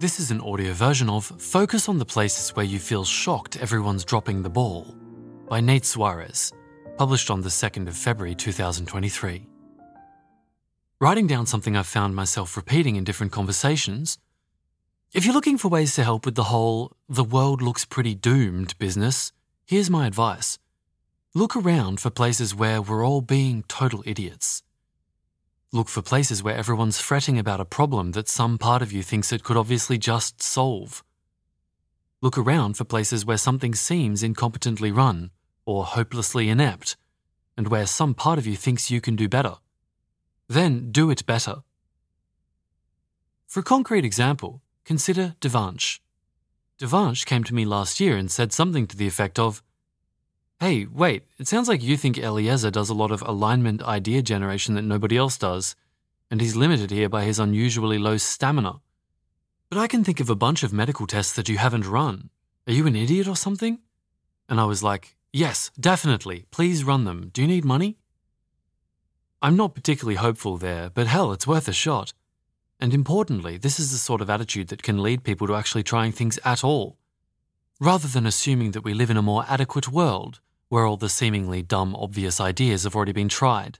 This is an audio version of Focus on the Places Where You Feel Shocked Everyone's Dropping the Ball by Nate Soares, published on the 2nd of February 2023. Writing down something I've found myself repeating in different conversations. If you're looking for ways to help with the whole the world looks pretty doomed business, here's my advice. Look around for places where we're all being total idiots. Look for places where everyone's fretting about a problem that some part of you thinks it could obviously just solve. Look around for places where something seems incompetently run or hopelessly inept, and where some part of you thinks you can do better. Then do it better. For a concrete example, consider Devansh. Devansh came to me last year and said something to the effect of, Hey, wait, it sounds like you think Eliezer does a lot of alignment idea generation that nobody else does, and he's limited here by his unusually low stamina. But I can think of a bunch of medical tests that you haven't run. Are you an idiot or something? And I was like, Yes, definitely. Please run them. Do you need money? I'm not particularly hopeful there, but hell, it's worth a shot. And importantly, this is the sort of attitude that can lead people to actually trying things at all. Rather than assuming that we live in a more adequate world, where all the seemingly dumb, obvious ideas have already been tried.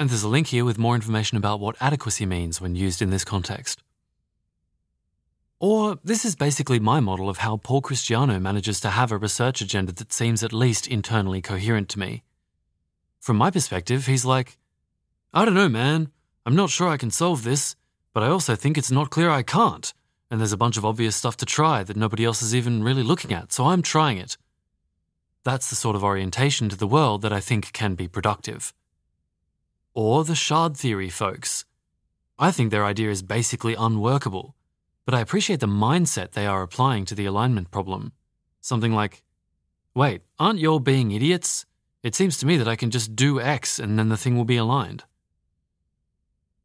And there's a link here with more information about what adequacy means when used in this context. Or, this is basically my model of how Paul Christiano manages to have a research agenda that seems at least internally coherent to me. From my perspective, he's like, I don't know, man. I'm not sure I can solve this, but I also think it's not clear I can't, and there's a bunch of obvious stuff to try that nobody else is even really looking at, so I'm trying it. That's the sort of orientation to the world that I think can be productive. Or the shard theory folks. I think their idea is basically unworkable, but I appreciate the mindset they are applying to the alignment problem. Something like, wait, aren't you all being idiots? It seems to me that I can just do X and then the thing will be aligned.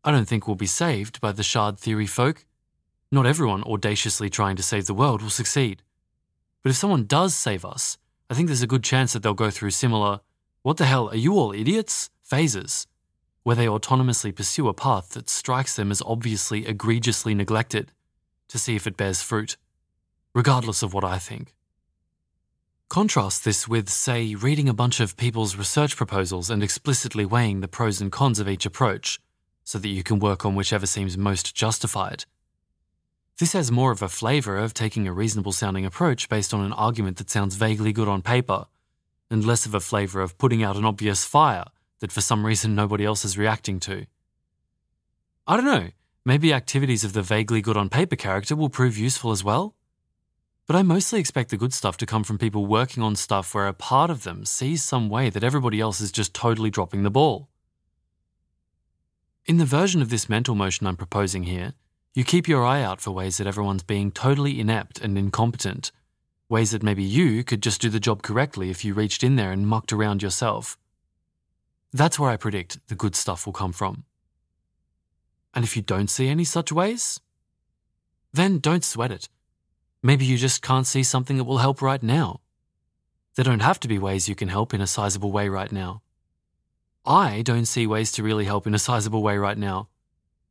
I don't think we'll be saved by the shard theory folk. Not everyone audaciously trying to save the world will succeed. But if someone does save us, I think there's a good chance that they'll go through similar, what the hell, are you all idiots? phases, where they autonomously pursue a path that strikes them as obviously egregiously neglected to see if it bears fruit, regardless of what I think. Contrast this with, say, reading a bunch of people's research proposals and explicitly weighing the pros and cons of each approach so that you can work on whichever seems most justified. This has more of a flavour of taking a reasonable sounding approach based on an argument that sounds vaguely good on paper, and less of a flavour of putting out an obvious fire that for some reason nobody else is reacting to. I don't know, maybe activities of the vaguely good on paper character will prove useful as well? But I mostly expect the good stuff to come from people working on stuff where a part of them sees some way that everybody else is just totally dropping the ball. In the version of this mental motion I'm proposing here, you keep your eye out for ways that everyone's being totally inept and incompetent, ways that maybe you could just do the job correctly if you reached in there and mucked around yourself. That's where I predict the good stuff will come from. And if you don't see any such ways, then don't sweat it. Maybe you just can't see something that will help right now. There don't have to be ways you can help in a sizable way right now. I don't see ways to really help in a sizable way right now.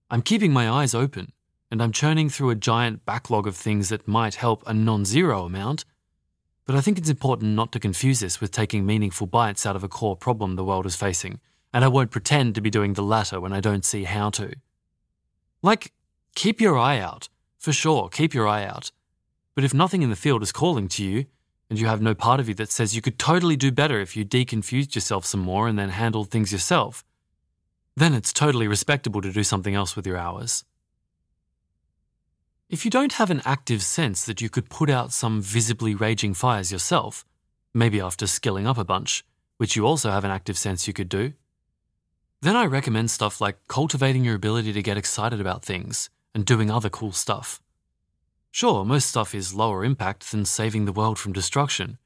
I'm keeping my eyes open and I'm churning through a giant backlog of things that might help a non zero amount. But I think it's important not to confuse this with taking meaningful bites out of a core problem the world is facing, and I won't pretend to be doing the latter when I don't see how to. Like, keep your eye out. For sure, keep your eye out. But if nothing in the field is calling to you, and you have no part of you that says you could totally do better if you deconfused yourself some more and then handled things yourself, then it's totally respectable to do something else with your hours. If you don't have an active sense that you could put out some visibly raging fires yourself, maybe after skilling up a bunch, which you also have an active sense you could do, then I recommend stuff like cultivating your ability to get excited about things and doing other cool stuff. Sure, most stuff is lower impact than saving the world from destruction.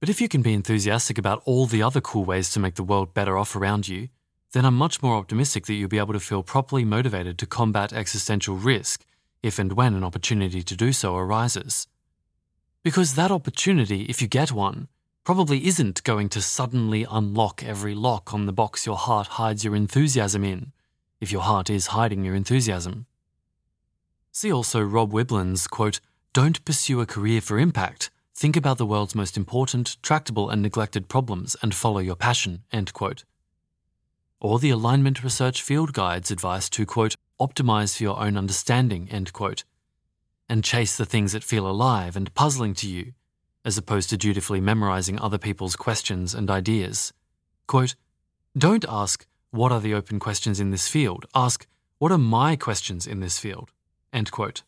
But if you can be enthusiastic about all the other cool ways to make the world better off around you, then I'm much more optimistic that you'll be able to feel properly motivated to combat existential risk if and when an opportunity to do so arises. Because that opportunity, if you get one, probably isn't going to suddenly unlock every lock on the box your heart hides your enthusiasm in, if your heart is hiding your enthusiasm. See also Rob Wiblin's quote, Don't pursue a career for impact. Think about the world's most important, tractable, and neglected problems and follow your passion, end quote. Or the Alignment Research Field Guide's advice to, quote, optimize for your own understanding, end quote, and chase the things that feel alive and puzzling to you, as opposed to dutifully memorizing other people's questions and ideas. Quote, Don't ask, what are the open questions in this field? Ask, what are my questions in this field? End quote.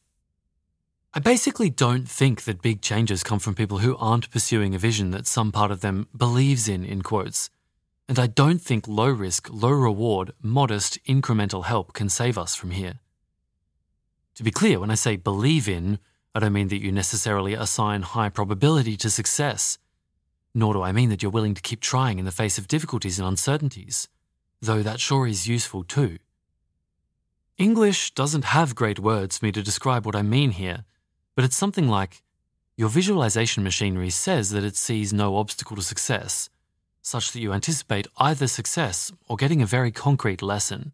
I basically don't think that big changes come from people who aren't pursuing a vision that some part of them believes in, in quotes. And I don't think low risk, low reward, modest, incremental help can save us from here. To be clear, when I say believe in, I don't mean that you necessarily assign high probability to success, nor do I mean that you're willing to keep trying in the face of difficulties and uncertainties, though that sure is useful too. English doesn't have great words for me to describe what I mean here, but it's something like your visualization machinery says that it sees no obstacle to success, such that you anticipate either success or getting a very concrete lesson.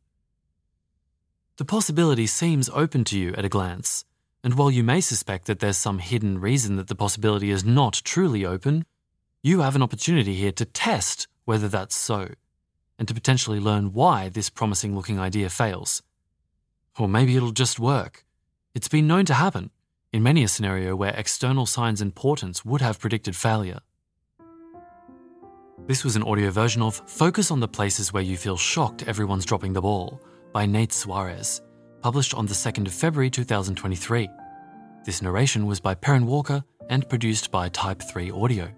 The possibility seems open to you at a glance, and while you may suspect that there's some hidden reason that the possibility is not truly open, you have an opportunity here to test whether that's so, and to potentially learn why this promising looking idea fails. Or maybe it'll just work. It's been known to happen in many a scenario where external signs and portents would have predicted failure. This was an audio version of Focus on the Places Where You Feel Shocked Everyone's Dropping the Ball by Nate Soares, published on the 2nd of February 2023. This narration was by Perrin Walker and produced by Type 3 Audio.